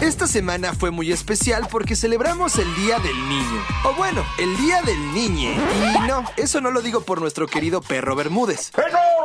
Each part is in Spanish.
Esta semana fue muy especial porque celebramos el Día del Niño. O bueno, el Día del Niñe. Y no, eso no lo digo por nuestro querido perro Bermúdez.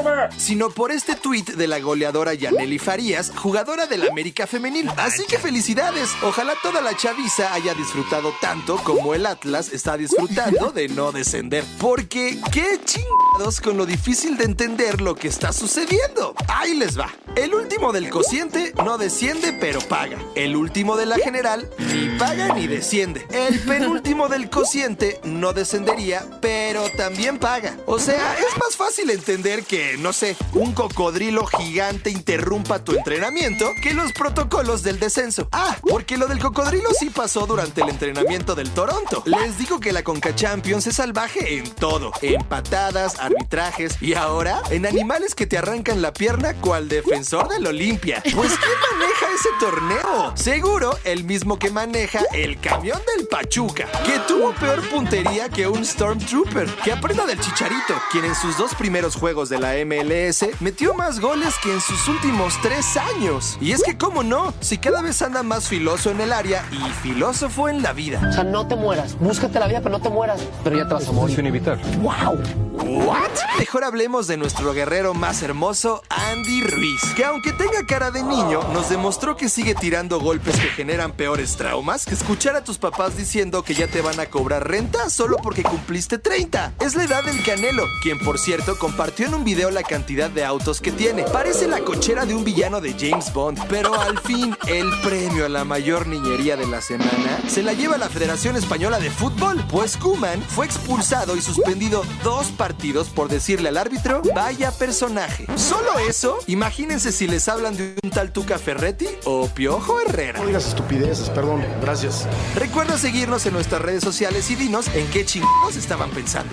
¡Enorme! Sino por este tuit de la goleadora Yaneli Farías, jugadora del América Femenil. Así que felicidades. Ojalá toda la chaviza haya disfrutado tanto como el Atlas está disfrutando de no descender. Porque qué chingados con lo difícil de entender lo que está sucediendo. Ahí les va. El último del cociente no desciende pero paga. El último de la general ni paga ni desciende. El penúltimo del cociente no descendería, pero también paga. O sea, es más fácil entender que, no sé, un cocodrilo gigante interrumpa tu entrenamiento que los protocolos del descenso. Ah, porque lo del cocodrilo sí pasó durante el entrenamiento del Toronto. Les digo que la Conca Champions es salvaje en todo. En patadas, arbitrajes y ahora en animales que te arrancan la pierna cual defensor del Olimpia. Pues ¿quién maneja ese torneo? Seguro el mismo que maneja el camión del Pachuca, que tuvo peor puntería que un Stormtrooper. Que aprenda del Chicharito, quien en sus dos primeros juegos de la MLS metió más goles que en sus últimos tres años. Y es que, ¿cómo no? Si cada vez anda más filoso en el área y filósofo en la vida. O sea, no te mueras. Búscate la vida, pero no te mueras. Pero ya te vas a morir. evitar. ¡Wow! ¿What? Mejor hablemos de nuestro guerrero más hermoso, Andy Ruiz, que aunque tenga cara de niño, nos demostró que sigue tirando golpes que generan peores traumas que escuchar a tus papás diciendo que ya te van a cobrar renta solo porque cumpliste 30. Es la edad del Canelo, quien por cierto compartió en un video la cantidad de autos que tiene. Parece la cochera de un villano de James Bond, pero al fin el premio a la mayor niñería de la semana se la lleva la Federación Española de Fútbol, pues Kuman fue expulsado y suspendido dos partidos por decirle al árbitro, vaya personaje. Solo eso, imagínense si les hablan de un tal Tuca Ferretti o Piojo Herrera. No digas estupideces, perdón, gracias. Recuerda seguirnos en nuestras redes sociales y dinos en qué chingados estaban pensando.